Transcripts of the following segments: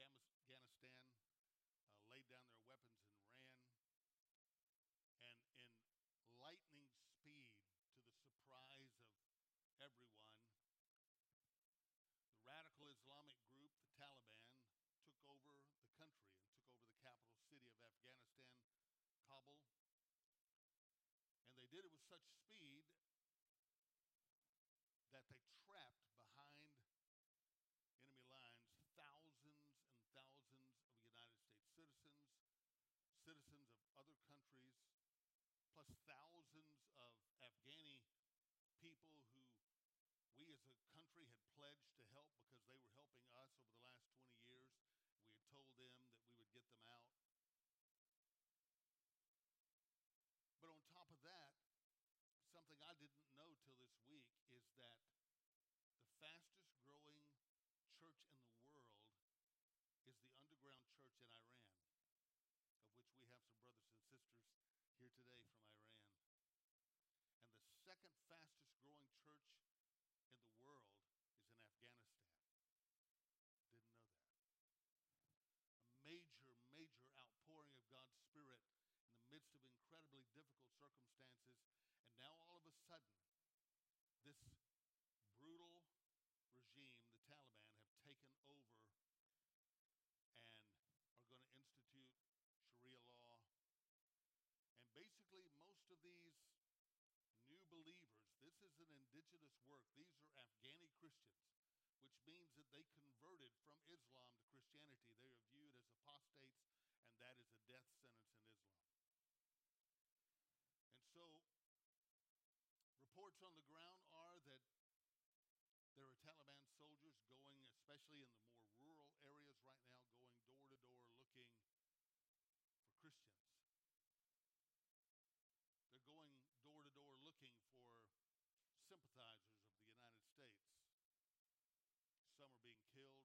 Afghanistan uh, laid down their weapons and ran. And in lightning speed, to the surprise of everyone, the radical Islamic group, the Taliban, took over the country and took over the capital city of Afghanistan, Kabul. And they did it with such speed that they trapped behind enemy lines thousands and thousands of United States citizens, citizens of other countries, plus thousands of Afghani people who we as a country had pledged to help because they were helping us over the last 20 years. We had told them that we would get them out. But on top of that, something I didn't know till this week is that the fastest growing church in the world is the underground church in Iran, of which we have some brothers and sisters here today from Iran. And the second fastest growing church in the world is in Afghanistan. Didn't know that. A major, major outpouring of God's Spirit in the midst of incredibly difficult circumstances. And now all of a sudden, this brutal regime, the Taliban, have taken over and are going to institute Sharia law. And basically, most of these new believers, this is an indigenous work. These are Afghani Christians, which means that they converted from Islam to Christianity. They are viewed as apostates, and that is a death sentence in Islam. And so, reports on the ground are that there are Taliban soldiers going, especially in the more rural areas right now, going door to door looking for Christians. They're going door to door looking for sympathizers of the United States. Some are being killed.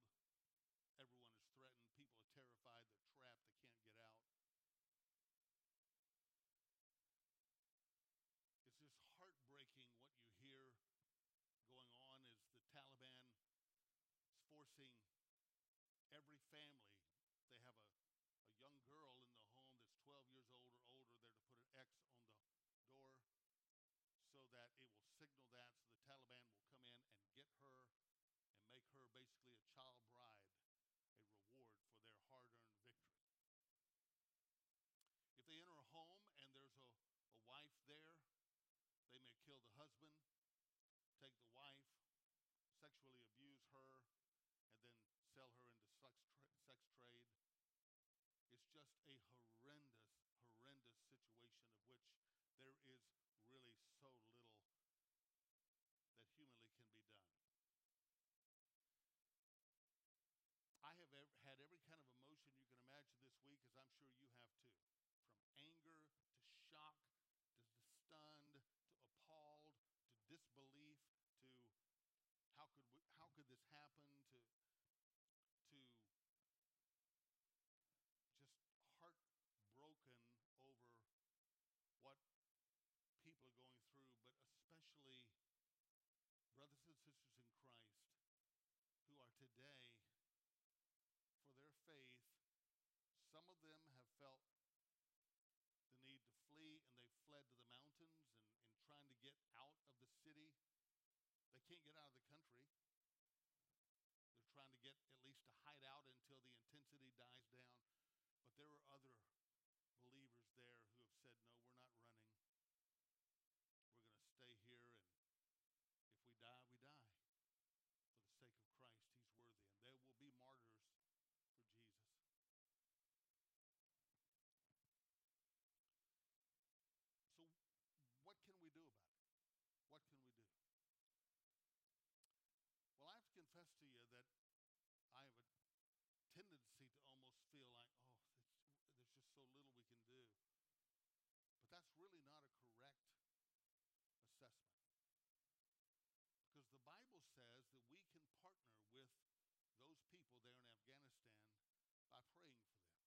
Everyone is threatened. People are terrified. They're trapped. They can't get out. It's just heartbreaking what you hear going on is the Taliban is forcing every family, they have a, a young girl in the home that's 12 years old or older, they're to put an X on the door so that it will signal that so the Taliban will come in and get her and make her basically a child bride, a reward for their hard earned victory. If they enter a home and there's a, a wife there, they may kill the husband take the wife, sexually abuse her, and then sell her into sex, tra- sex trade. It's just a horrendous, horrendous situation of which there is really so little that humanly can be done. I have ever, had every kind of emotion you can imagine this week, as I'm sure you have too. From anger to shock to stunned to appalled to disbelief, to how could we, how could this happen, to to just heartbroken over what people are going through, but especially brothers and sisters in Christ who are today, for their faith, some of them have felt the need to flee, and they've fled to the mountains and, and trying to get out of the city. They can't get out of the country. They're trying to get at least to hide out until the intensity dies down. But there are other believers there who have said, No, we're not running. We're going to stay here, and if we die, we die. For the sake of Christ, He's worthy. And there will be martyrs for Jesus. So, what can we do about it? What can we do? Well, I have to confess to you that I have a tendency to almost feel like, oh, there's just so little we can do. But that's really not a correct assessment. Because the Bible says that we can partner with those people there in Afghanistan by praying for them.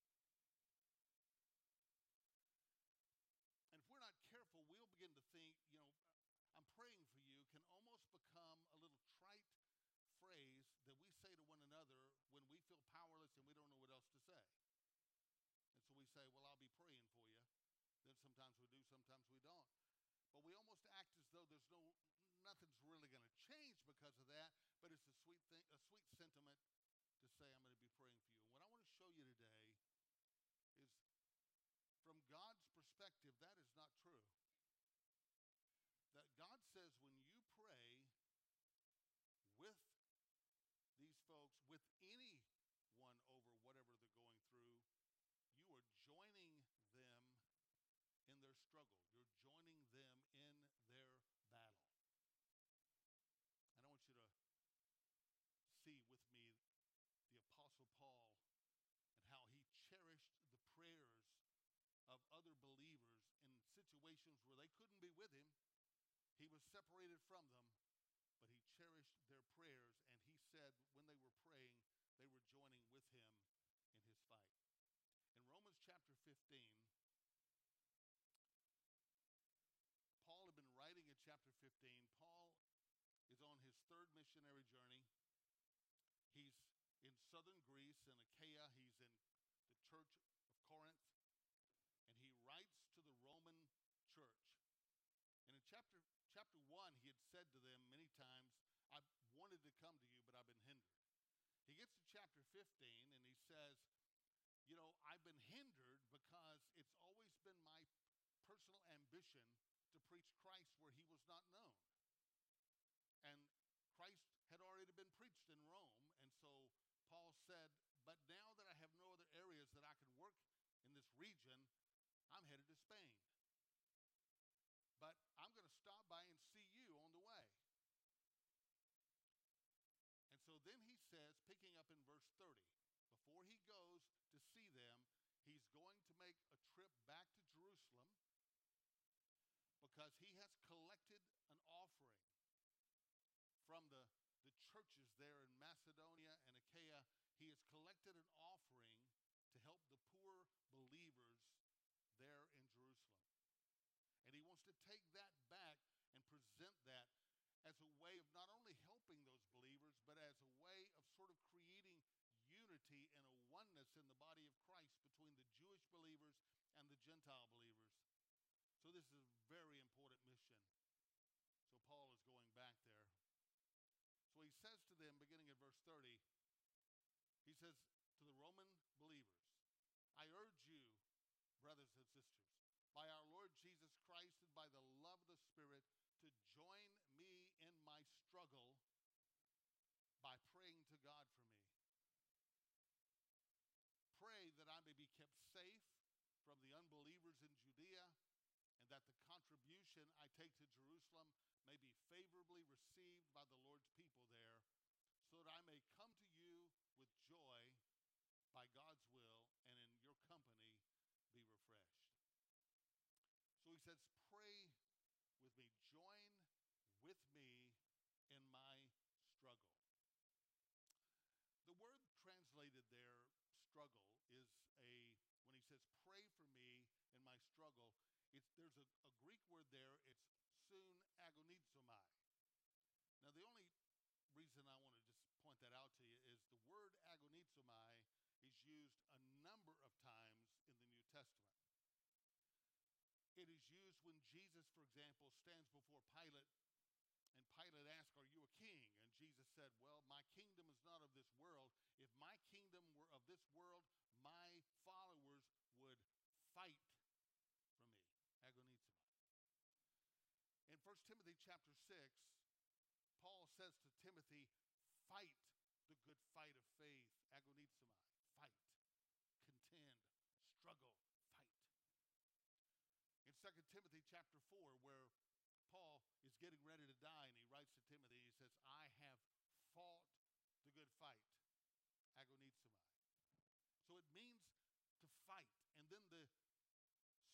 And if we're not careful, we'll begin to think, you know, I'm praying for you can almost become a little trite phrase that we say to one another when we feel powerless and we don't know what else to say. And so we say, Well, I'll be praying for you. Then sometimes we do, sometimes we don't. But we almost act as though there's no nothing's really going to change because of that, but it's a sweet thing, a sweet sentiment to say I'm going to be praying for you. And what I want to show you today is from God's perspective, that is not true. That God says when you pray with these folks, with anyone over whatever they're going through, you are joining them in their struggle. You're joining them in their battle. And I want you to see with me the Apostle Paul and how he cherished the prayers of other believers in situations where they couldn't be with him. He was separated from them, but he cherished their prayers. And he said when they were praying, they were joining with him in his fight. In Romans chapter 15, Paul had been writing in chapter 15. Paul is on his third missionary journey. He's in southern Greece, in Achaia. He's in the church of Corinth. And he writes to the Roman church. And in chapter, chapter 1, he had said to them many times, I wanted to come to you, but I've been hindered. He gets to chapter 15 and he says, You know, I've been hindered because it's always been my personal ambition to preach Christ where he was not known. And Christ had already been preached in Rome, and so Paul said, But now that I have no other areas that I can work in this region, I'm headed to Spain. But I'm going to stop by and see you on the way. And so then he says, picking up in verse 30, before he goes to see them, he's going to make a trip back to Jerusalem because he has collected an offering from the, the churches there in Macedonia and Achaia. He has collected an offering to help the poor believers there in Jerusalem. And he wants to take that back and present that as a way of not only helping those believers, but as a way of sort of creating unity and in the body of Christ between the Jewish believers and the Gentile believers. So, this is a very important mission. So, Paul is going back there. So, he says to them, beginning at verse 30, he says to the Roman believers, I urge you, brothers and sisters, by our Lord Jesus Christ and by the love of the Spirit, to join me in my struggle by praying to God for me. Pray that I may be kept safe from the in Judea and that the contribution I take to Jerusalem may be favorably received by the Lord's people there, so that I may come to you with joy by God's will and in your company be refreshed. So he says, Pray with me, join with me in my struggle. The word translated there, struggle, is a, when he says, Pray for me in my struggle, it's, there's a, a Greek word there, it's soon agonizomai. Now, the only reason I want to just point that out to you is the word agonizomai is used a number of times in the New Testament. It is used when Jesus, for example, stands before Pilate and Pilate asks, Are you a king? And Jesus said, Well, my kingdom is not of this world. If my kingdom were of this world, my followers would fight for me agonizomai. In 1 Timothy chapter 6, Paul says to Timothy, fight the good fight of faith, agonizomai, fight, contend, struggle, fight. In 2 Timothy chapter 4, where Paul is getting ready to die and he writes to Timothy, he says, I have fought the good fight, agonizomai. So it means to fight. And then the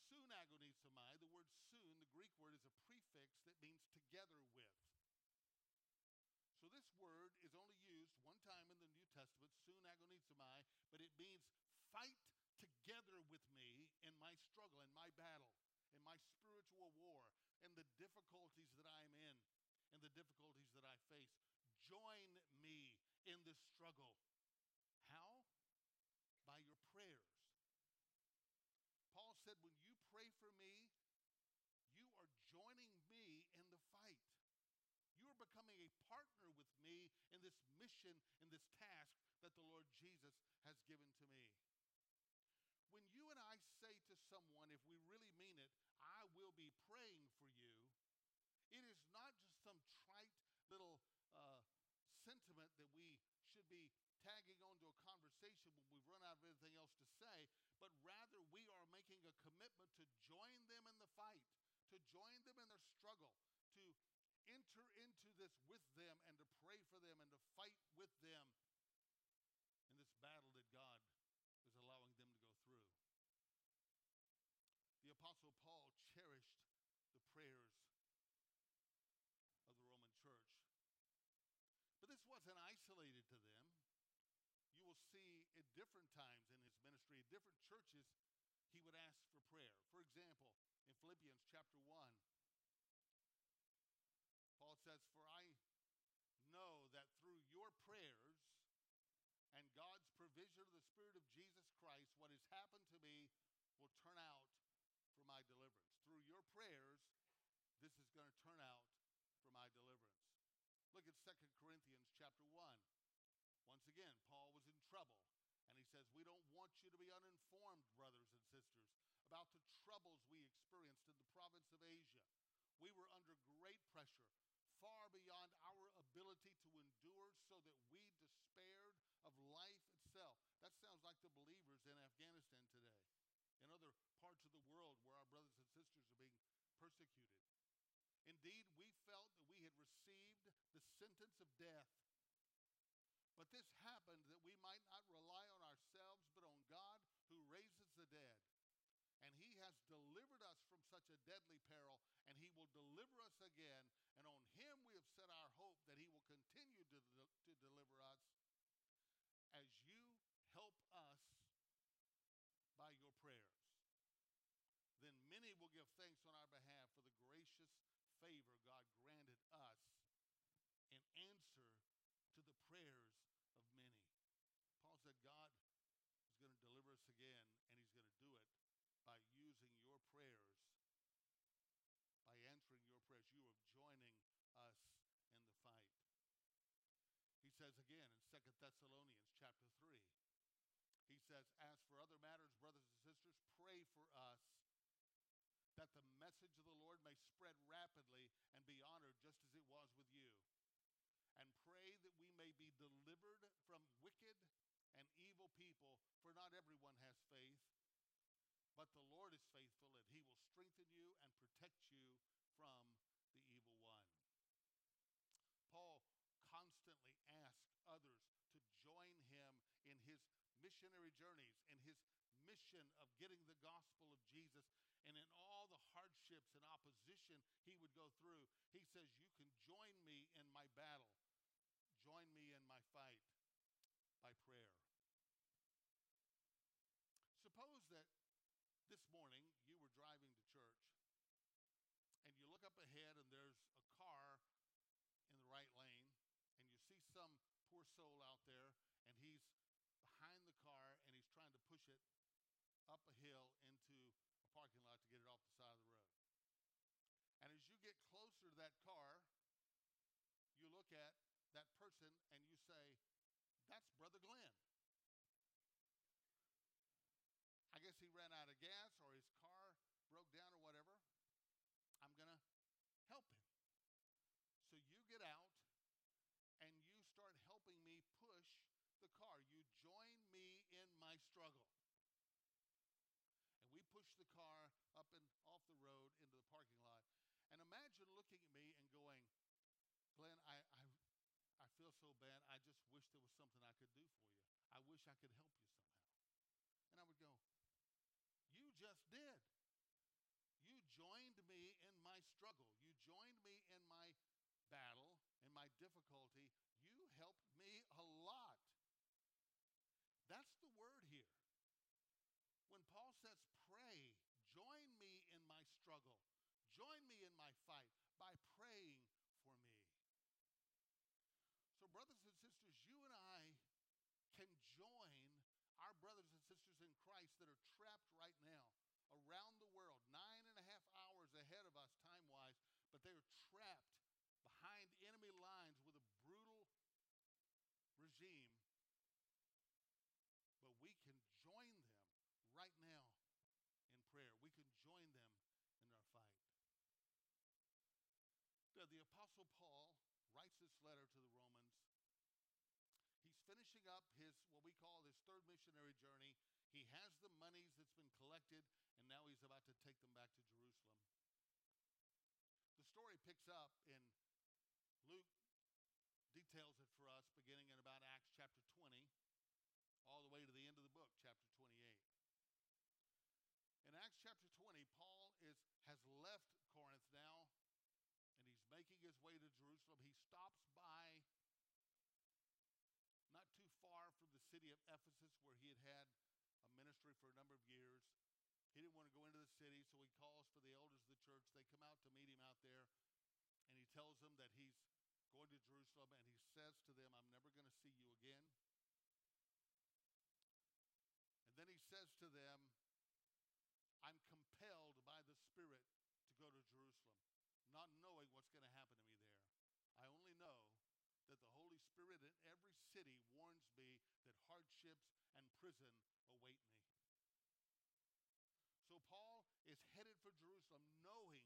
Soon agonizomai, the word soon, the Greek word, is a prefix that means together with. So this word is only used one time in the New Testament, soon agonizomai, but it means fight together with me in my struggle, in my battle, in my spiritual war, in the difficulties that I'm in, in the difficulties that I face. Join me in this struggle. How? said, When you pray for me, you are joining me in the fight. You are becoming a partner with me in this mission, in this task that the Lord Jesus has given to me. When you and I say to someone, if we really mean it, I will be praying for you, it is not just some trite little uh, sentiment that we should be tagging onto a conversation when we've run out of anything else to say, but rather we are making a commitment to join them in the fight, to join them in their struggle, to enter into this with them and to pray for them and to fight with them in this battle that God is allowing them to go through. The Apostle Paul cherished the prayers of the Roman church. But this wasn't isolated to them. You will see at different times in his ministry, at different churches, he would ask for prayer. For example, in Philippians chapter 1, Paul says, For I know that through your prayers and God's provision of the Spirit of Jesus Christ, what has happened to me will turn out for my deliverance. Through your prayers, this is going to turn out for my deliverance. Look at 2 Corinthians chapter 1. Once again, Paul was in trouble. And he says, We don't want you to be uninformed, brothers and sisters, about the troubles we experienced in the province of Asia. We were under great pressure, far beyond our ability to endure, so that we despaired of life itself. That sounds like the believers in Afghanistan today, in other parts of the world where our brothers and sisters are being persecuted. Indeed, we felt that we had received the sentence of death. But this happened that we might not rely on ourselves, but on God who raises the dead. And he has delivered us deadly peril, and he will deliver us again. And on him we have set our hope that he will continue to, to deliver us as you help us by your prayers. Then many will give thanks on our behalf for the gracious favor God granted us in answer to the prayers of many. Paul said, God is going to deliver us again, and he's going to do it by using your prayers, by answering your prayers. You are joining us in the fight. He says again in Second Thessalonians chapter 3, he says, As for other matters, brothers and sisters, pray for us that the message of the Lord may spread rapidly and be honored just as it was with you. And pray that we may be delivered from wicked and evil people, for not everyone has faith. But the Lord is faithful, and he will strengthen you and protect you from the evil one. Paul constantly asked others to join him in his missionary journeys, in his mission of getting the gospel of Jesus. And in all the hardships and opposition he would go through, he says, You can join me in my battle, join me in my fight by prayer. Suppose that this morning you were driving to church and you look up ahead and there's a car in the right lane and you see some poor soul out there and he's behind the car and he's trying to push it up a hill into a parking lot to get it off the side of the road. And as you get closer to that car, you look at that person and you say, That's Brother Glenn. I guess he ran out of gas or his car broke down or whatever. I'm going to help him. So you get out and you start helping me push the car. You join me in my struggle and we pushed the car up and off the road into the parking lot. And imagine looking at me and going, Glenn, I, I, I feel so bad. I just wish there was something I could do for you. I wish I could help you somehow. And I would go, You just did. You joined me in my struggle. You joined me in my battle, in my difficulty. You helped me a lot. That's the word here. When Paul says, pray, join me in my struggle, join me in my fight by praying for me. So, brothers and sisters, you and I can join our brothers and sisters in Christ that are trapped right now around the world, nine and a half hours ahead of us time wise, but they are trapped behind enemy lines with a brutal regime. But we can join them right now in prayer. We can join them in our fight. Now, the Apostle Paul writes this letter to the Romans. Up his, what we call his third missionary journey. He has the monies that's been collected, and now he's about to take them back to Jerusalem. The story picks up in Luke details it for us beginning in about Acts chapter 20 all the way to the end of the book chapter 28. In Acts chapter 20, Paul is has left Corinth now and he's making his way to Jerusalem. He stops by not too far from the city of Ephesus where he had had a ministry for a number of years. He didn't want to go into the city, so he calls for the elders of the church. They come out to meet him out there, and he tells them that he's going to Jerusalem, and he says to them, I'm never going to see you again. And then he says to them, I'm compelled by the Spirit to go to Jerusalem not knowing what's going to happen to me there. I only know that the Holy Spirit in every city warns me that hardships and prison await me. So Paul is headed for Jerusalem knowing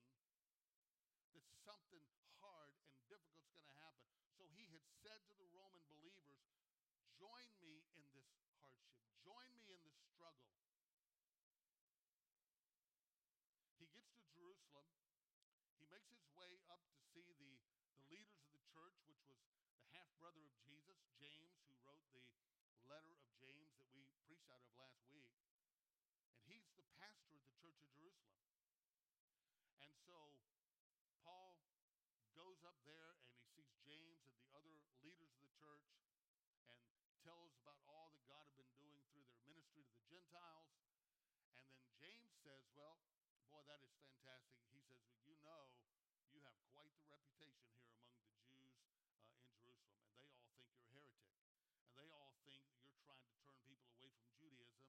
that something hard and difficult is going to happen. So he had said to the Roman believers, Join me in this hardship, join me in this struggle. He gets to Jerusalem he makes his way up to see the, the leaders of the church, which was brother of Jesus, James, who wrote the letter of James that we preached out of last week. And he's the pastor of the church of Jerusalem. And so Paul goes up there and he sees James and the other leaders of the church and tells about all that God had been doing through their ministry to the Gentiles. And then James says, Well, Boy, that is fantastic. He says, well, You know, you have quite the reputation here among the Jews uh, in Jerusalem, and they all think you're a heretic. And they all think you're trying to turn people away from Judaism.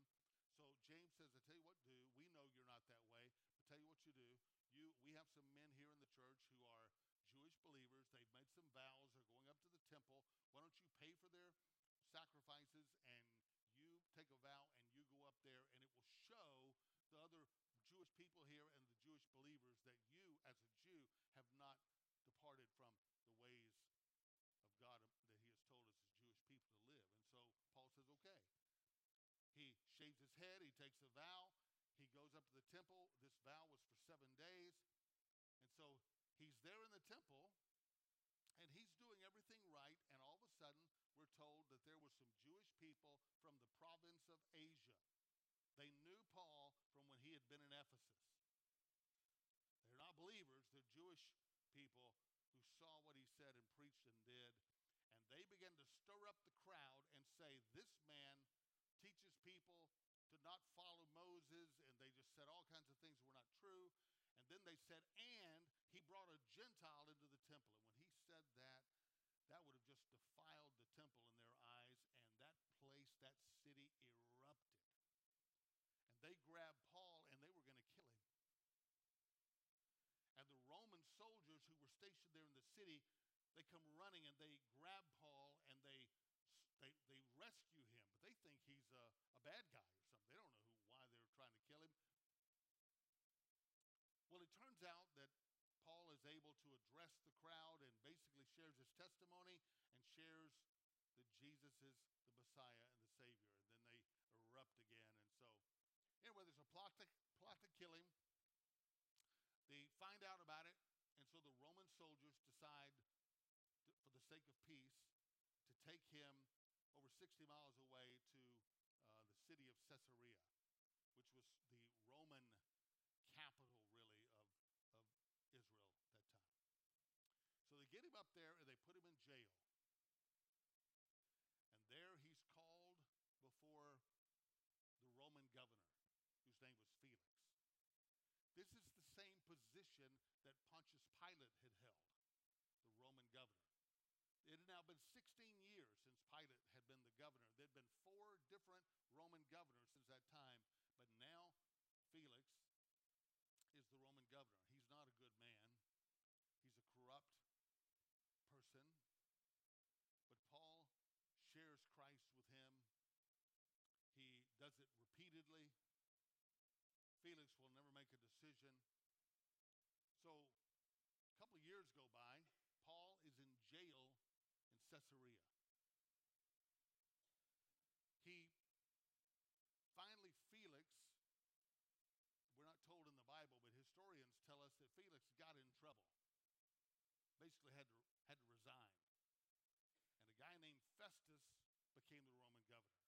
So James says, I tell you what, do. We know you're not that way, but tell you what you do. You, we have some men here in the church who are Jewish believers. They've made some vows. They're going up to the temple. Why don't you pay for their sacrifices and you take a vow and you go up there and it will show the other Jewish people here and the Jewish believers that you, as a Jew, have not departed from the ways of God that He has told us as Jewish people to live. And so Paul says, okay. He shaves his head, he takes a vow, he goes up to the temple. This vow was for seven days. And so he's there in the temple and he's doing everything right. And all of a sudden, we're told that there were some Jewish people from the province of Asia they knew Paul from when he had been in Ephesus. They're not believers, they're Jewish people who saw what he said and preached and did. And they began to stir up the crowd and say, This man to not follow Moses. And they just said all kinds of things that were not true. And then they said, And he brought a Gentile into the temple. And when he said that, that would have just defiled the temple in their eyes. And that place, that city erupted. And they grabbed Paul and they were going to kill him. And the Roman soldiers who were stationed there in the city, they come running and they grab Paul and they they, they rescue him, but they think he's a, a bad guy or something. They don't know who, why they're trying to kill him. Well, it turns out that Paul is able to address the crowd and basically shares his testimony and shares that Jesus is the Messiah and the Savior. And then they erupt again. And so Anyway, there's a plot to, plot to kill him. They find out about it, and so the Roman soldiers decide, to, for the sake of peace, to take him over 60 miles away to uh, the city of Caesarea, which was the Roman capital, really, of, of Israel at that time. So they get him up there and they put him in jail. now been 16 years since Pilate had been the governor. There'd been four different Roman governors since that time, but now Felix is the Roman governor. He's not a good man, he's a corrupt person. But Paul shares Christ with him, he does it repeatedly. Felix Felix got in trouble. Basically, had to, had to resign. And a guy named Festus became the Roman governor.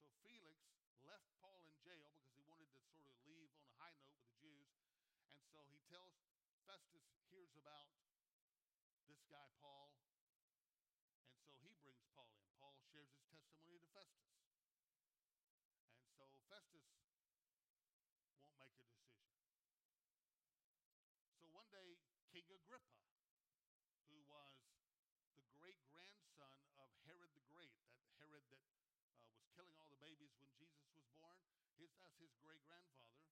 So Felix left Paul in jail because he wanted to sort of leave on a high note with the Jews. And so he tells Festus hears about this guy, Paul. And so he brings Paul in. Paul shares his testimony to Festus. And so Festus won't make a decision. So King Agrippa, who was the great grandson of Herod the Great, that Herod that uh, was killing all the babies when Jesus was born, his, that's his great grandfather.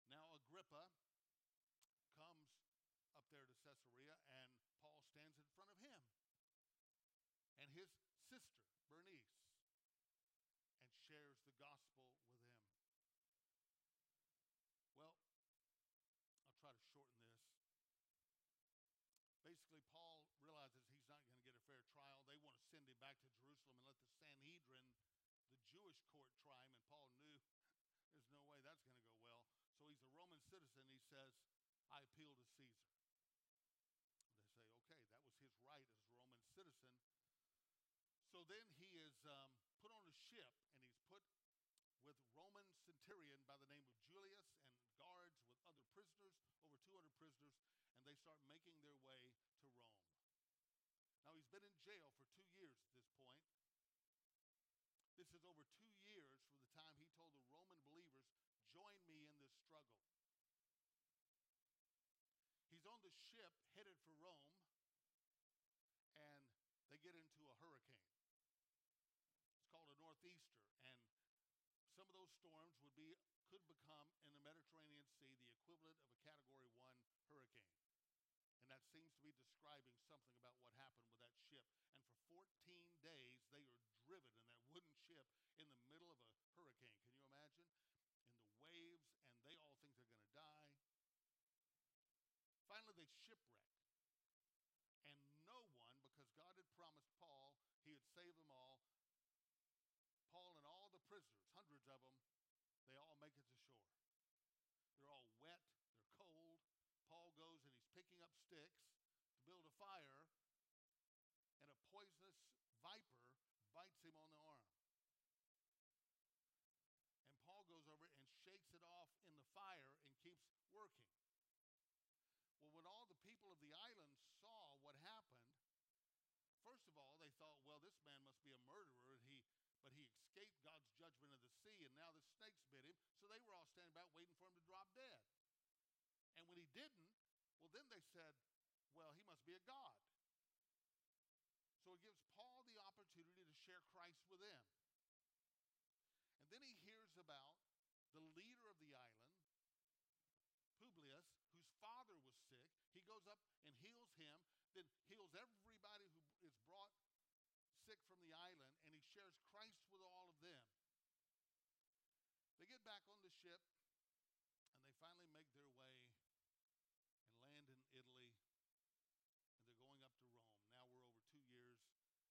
And now Agrippa comes up there to Caesarea, and Paul stands in front of him and his sister, Bernice, and shares the gospel with him. Well, I'll try to shorten this. Basically, Paul realizes he's not going to get a fair trial. They want to send him back to Jerusalem and let the Sanhedrin, the Jewish court, try him. And Paul knew there's no way that's going to go well. So he's a Roman citizen. He says, I appeal to Caesar. They say, okay, that was his right as a Roman citizen. So then he is um, put on a ship and he's put with Roman centurion by the name of Julius and guards with other prisoners, over 200 prisoners, and they start making their way to Rome. Now, he's been in jail for two years at this point. This is over two years from the time he told the Roman believers, Join me in this struggle. He's on the ship headed for Rome, and they get into a hurricane. It's called a northeaster, and some of those storms would be could become in the Mediterranean Sea the equivalent of a category 1 hurricane. And that seems to be describing something about what happened with that ship. And for 14 days, they are driven in that wooden ship in the middle of a hurricane. Can you imagine? In the waves, and they all think they're going to die. Finally, they shipwreck. And no one, because God had promised Paul he would save them all, Paul and all the prisoners, hundreds of them, they all make it to shore. They're all wet, they're cold, Paul goes and he's picking up sticks to build a fire, and a poisonous viper bites him on the arm. And Paul goes over and shakes it off in the fire and keeps working. Well, when all the people of the island saw what happened, first of all, they thought, well, this man must be a murderer, and he, but he escaped God's judgment of the sea, and now the snakes bit him. So they were all standing about waiting for him to drop dead. And when he didn't, well, then they said, well, he must be a God. So it gives Paul the opportunity to share Christ with them. And then he hears about the leader of the island, Publius, whose father was sick. He goes up and heals him, then heals everybody who is brought sick from the island, and he shares Christ with all of them. They get back on the ship, and they finally make their way and land in Italy, and they're going up to Rome. Now we're over two years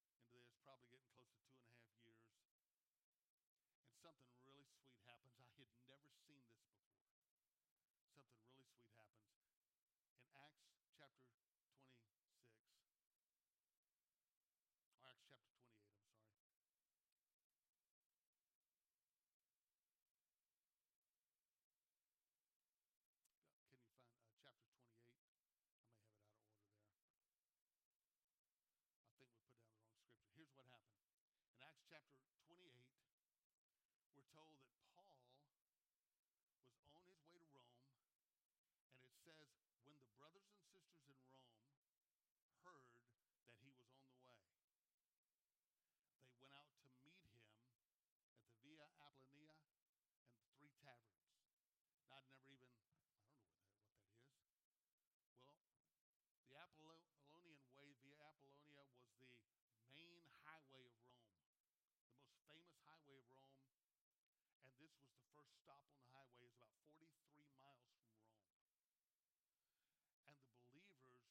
into this, probably getting close to two and a half years. And something really sweet happens. I had never seen this before. Something really sweet happens. In Acts chapter 26, or Acts chapter 28, I'm sorry. Can you find uh, chapter 28? I may have it out of order there. I think we put down the wrong scripture. Here's what happened. In Acts chapter 28, we're told that Paul was on his way to Rome, and it says, when the brothers and sisters in Rome heard that he was on the way, they went out to meet him at the Via Apollonia and the three taverns. Now, I'd never even is? Well, the Apollonian Way via Apollonia was the main highway of Rome, the most famous highway of Rome. And this was the first stop on the highway. It's about 43 miles from Rome. And the believers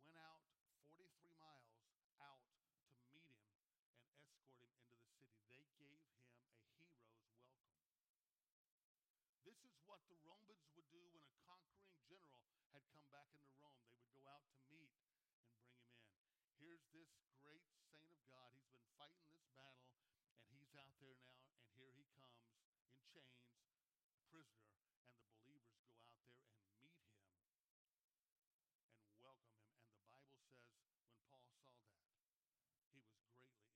went out 43 miles out to meet him and escort him into the city. They gave him a hero's welcome. This is what the Romans would do when a conquering general had come back into Rome. They would go out to meet and bring him in. Here's this great saint of God. He's been fighting this battle, and he's out there now, and here he comes in chains, prisoner, and the believers go out there and meet him and welcome him. And the Bible says when Paul saw that, he was greatly encouraged.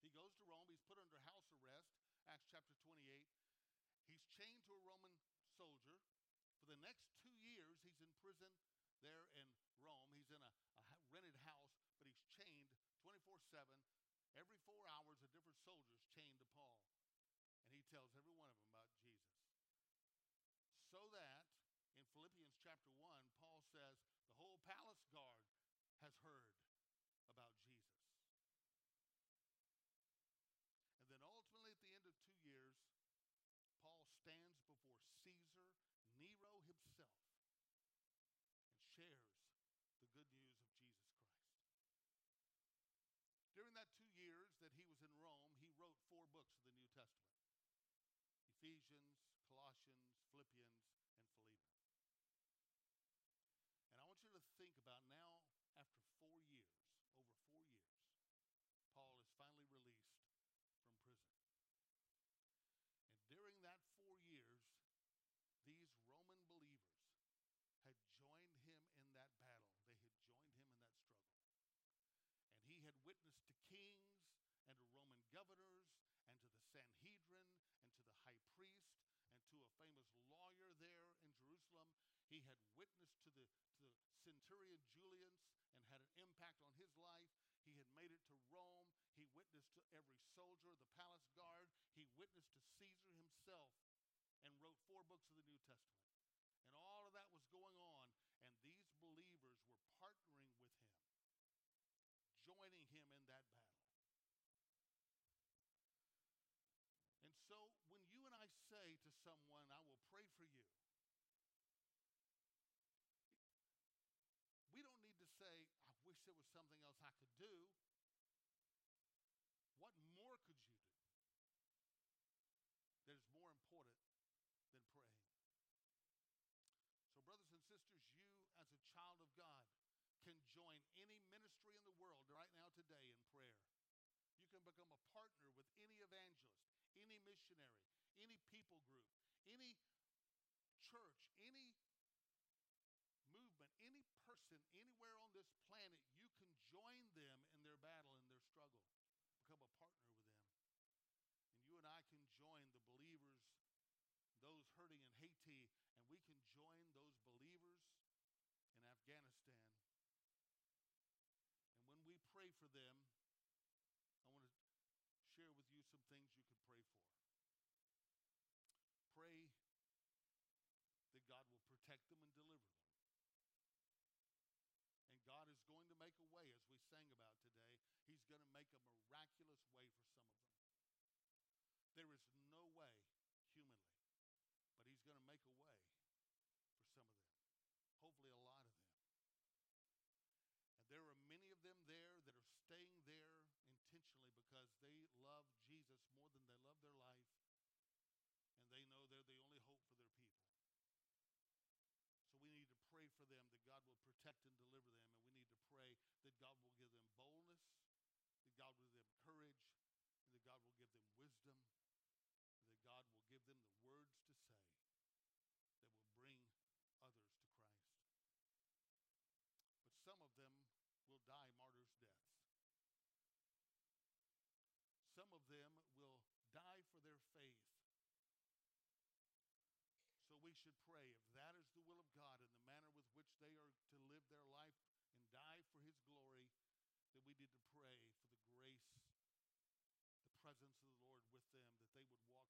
He goes to Rome, he's put under house arrest, Acts chapter 28. He's chained to a Roman soldier. For the next two years, he's in prison there in Rome. He's in a, a rented house, but he's chained 24 7. Every four hours, a different soldier is chained to Paul. And he tells every one of them about Jesus. So that in Philippians chapter 1, Paul says, the whole palace guard has heard about Jesus. And then ultimately, at the end of two years, Paul stands before Caesar, Nero himself, shares the good news of Jesus Christ. During that two years that he was in Rome, he wrote four books of the New Testament Ephesians, Colossians, Philippians, and Philemon. And I want you to think about now, after four years, over four years, Paul is finally released from prison. And during that four years, these Roman believers had joined him in that battle. They had joined him in that struggle. And he had witnessed to kings and to Roman governors and to the Sanhedrin and to the high priest and to a famous lawyer there in Jerusalem. He had witnessed to the, to the centurion Julius and had an impact on his life. He had made it to Rome. He witnessed to every soldier, the palace guard. He witnessed to Caesar himself and wrote four books of the New Testament. And all of that was going on, and these believers were partnering with him, joining him in that battle. And so when you and I say to someone, I will pray for you, we don't need to say, I wish there was something else I could do. What more could you do that is more important than praying? So, brothers and sisters, you as a child of God can join any ministry in the world right now today in prayer. You can become a partner with any evangelist, any missionary, any people group, any church, any movement, any person anywhere on this planet. You can join them in their battle, in their struggle, become a partner with them. And you and I can join the believers those hurting in Haiti, and we can join those believers in Afghanistan. And when we pray for them, I want to share with you some things you can pray for. Pray that God will protect them and deliver them. And God is going to make a way, as we sang about today. He's going to make a miraculous way for some of them. There is no way humanly but He's going to make a way for some of them, hopefully, a lot of them. And there are many of them there that are staying there intentionally because they love Jesus more than they love their life, and they know they're the only hope for their people. So we need to pray for them that God will protect and deliver them, and we need to pray that God will give them boldness, that God will give them courage, and that God will give them wisdom that God will give them the words to say that will bring others to Christ. But some of them will die martyrs' deaths. Some of them will die for their faith. So we should pray if that is the will of God in the manner with which they are to live their life and die for His glory, that we need to pray for the grace the presence of the Lord with them, that they would walk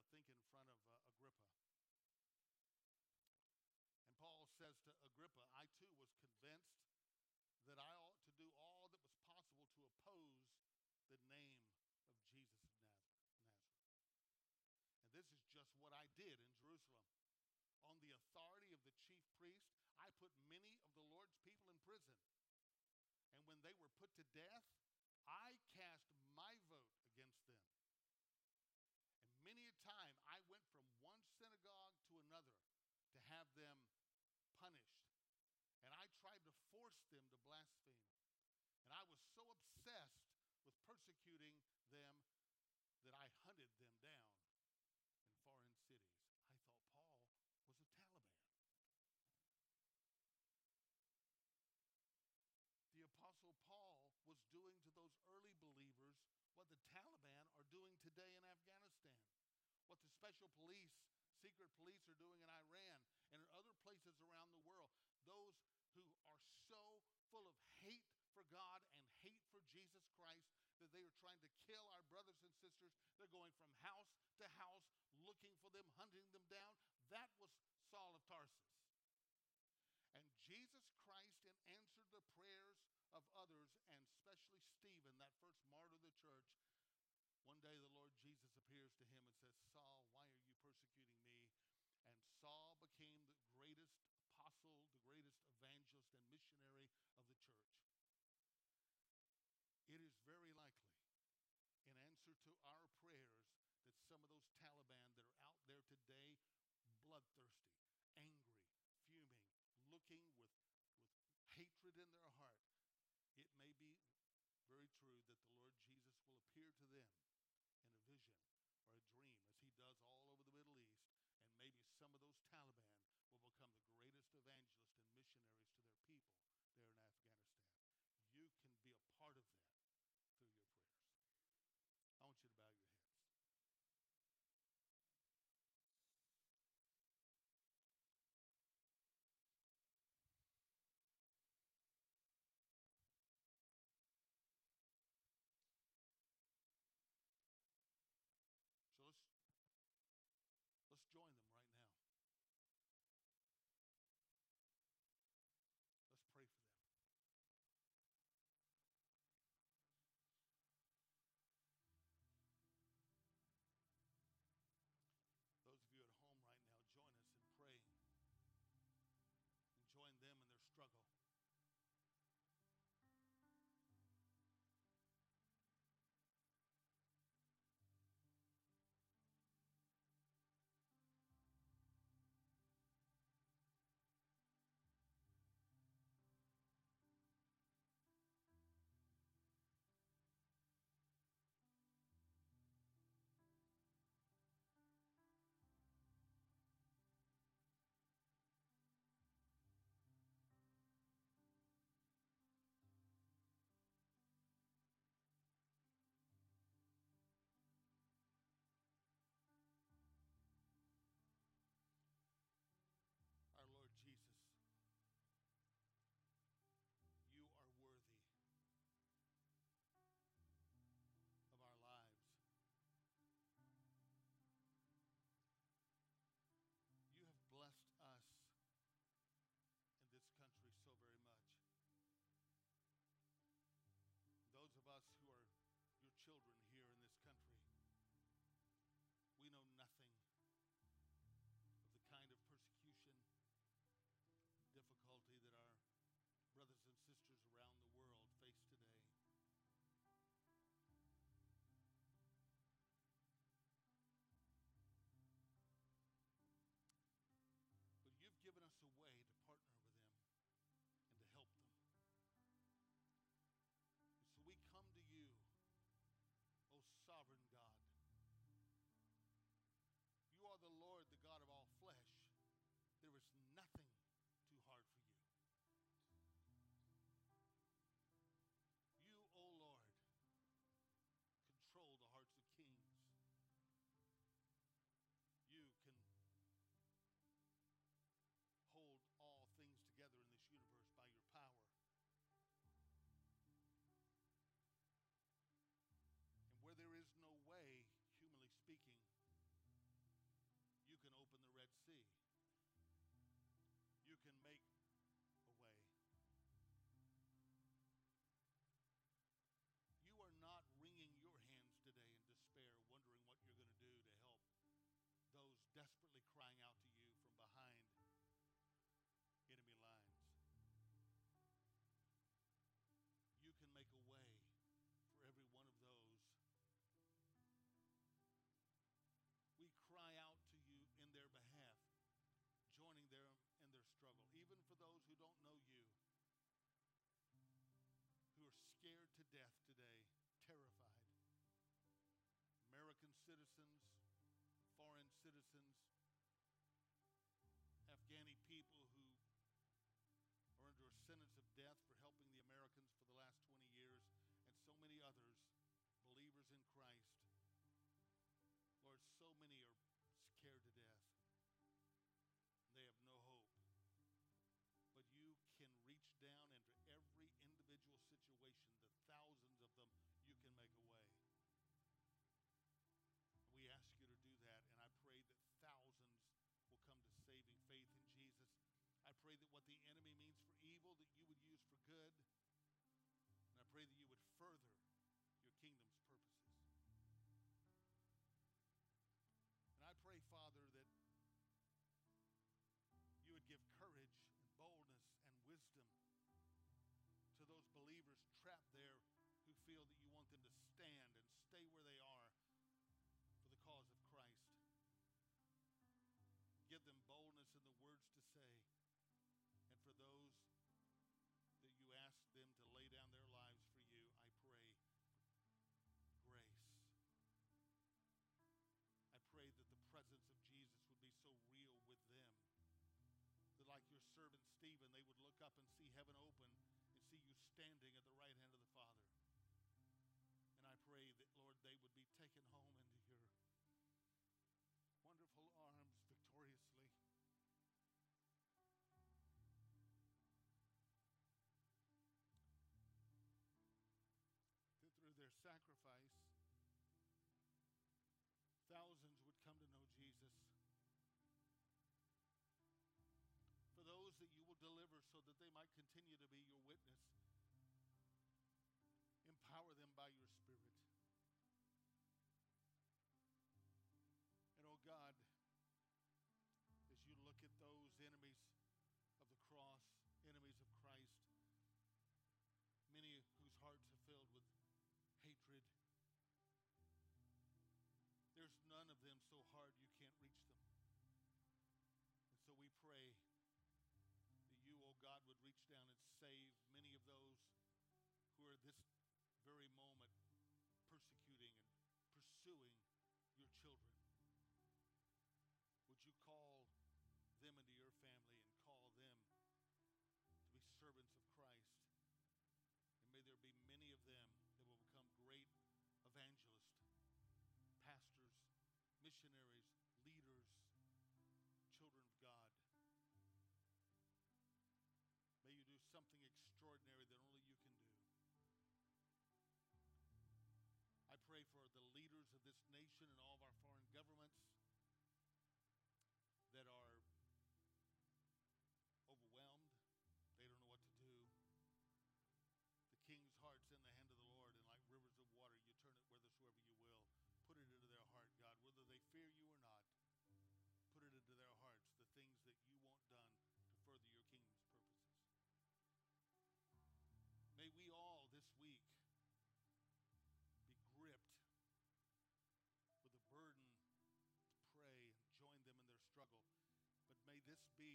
think, in front of uh, Agrippa. And Paul says to Agrippa, I too was convinced that I ought to do all that was possible to oppose the name of Jesus of Nazareth. And this is just what I did in Jerusalem. On the authority of the chief priest, I put many of the Lord's people in prison. And when they were put to death, I cast my vote against them. And many a time I went from one synagogue to another to have them punished. And I tried to force them to blaspheme. And I was so obsessed with persecuting them that I hunted them down in foreign cities. I thought Paul was a Taliban. The Apostle Paul was doing to those early believers what the Taliban are doing today in Afghanistan, what the special police, secret police are doing in Iran and in other places around the world. Those who are so full of God and hate for Jesus Christ that they are trying to kill our brothers and sisters. They're going from house to house looking for them, hunting them down. That was Saul of Tarsus. And Jesus Christ, in answer to the prayers of others, and especially Stephen, that first martyr of the church, one day the Lord Jesus appears to him and says, Saul, why are you persecuting me? And Saul became the greatest apostle, the greatest evangelist and missionary of the church. It is very likely, in answer to our prayers, that some of those Taliban that are out there today, bloodthirsty, angry, fuming, looking with, with hatred in their heart, it may be very true that the Lord Jesus will appear to them in a vision or a dream, as he does all over the Middle East, and maybe some of those Taliban will become the greatest evangelists and missionaries to their people there in Afghanistan. You can be a part of that death I pray, Father. and see heaven open and see you standing at the right continue to this very moment persecuting and pursuing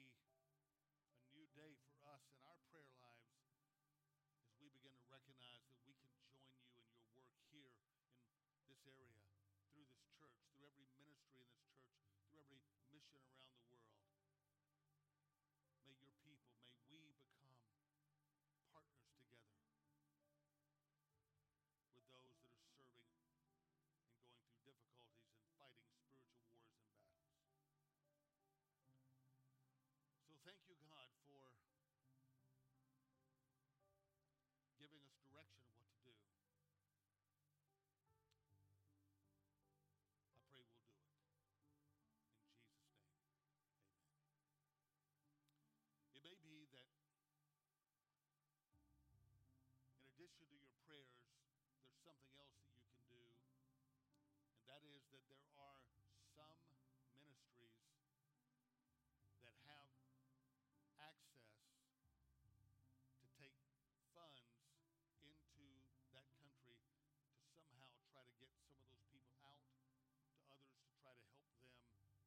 a new day for us in our prayer lives as we begin to recognize that we can join you in your work here in this area, through this church, through every ministry in this church, through every mission around the world. there are some ministries that have access to take funds into that country to somehow try to get some of those people out to others to try to help them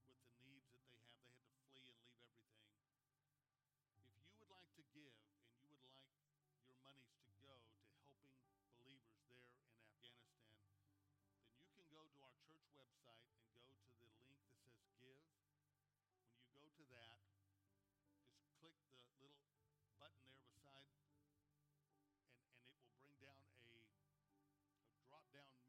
with the needs that they have. They had to flee and leave everything. If you would like to give and you would like your monies to go to helping believers there in Afghanistan, then you can go to our church website and go to the link that says Give. When you go to that, just click the little button there beside, and, and it will bring down a, a drop down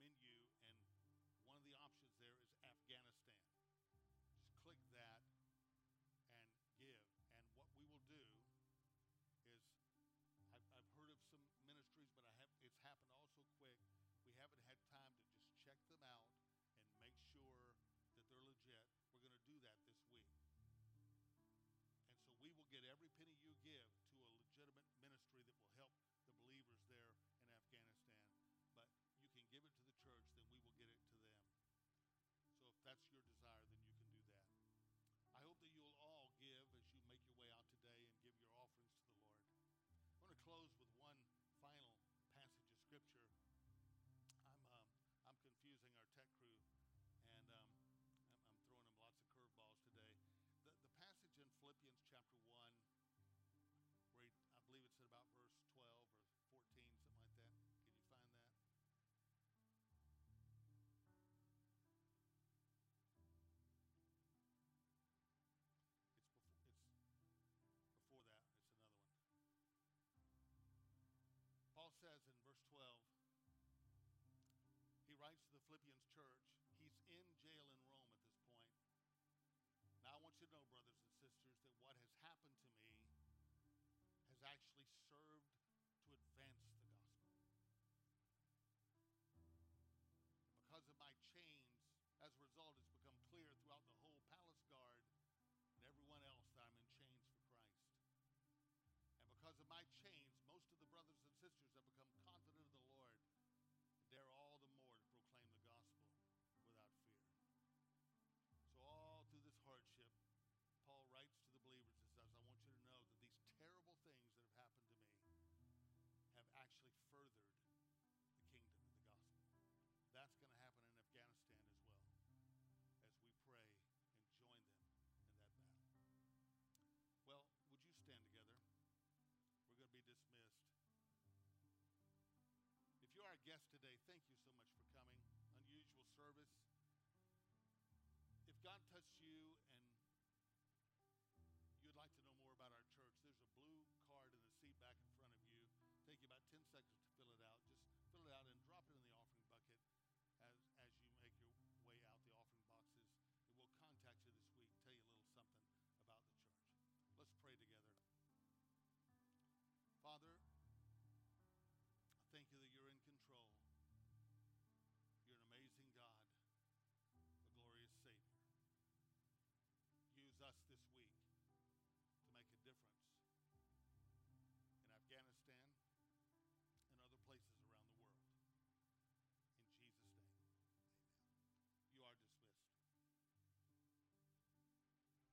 I chains. Father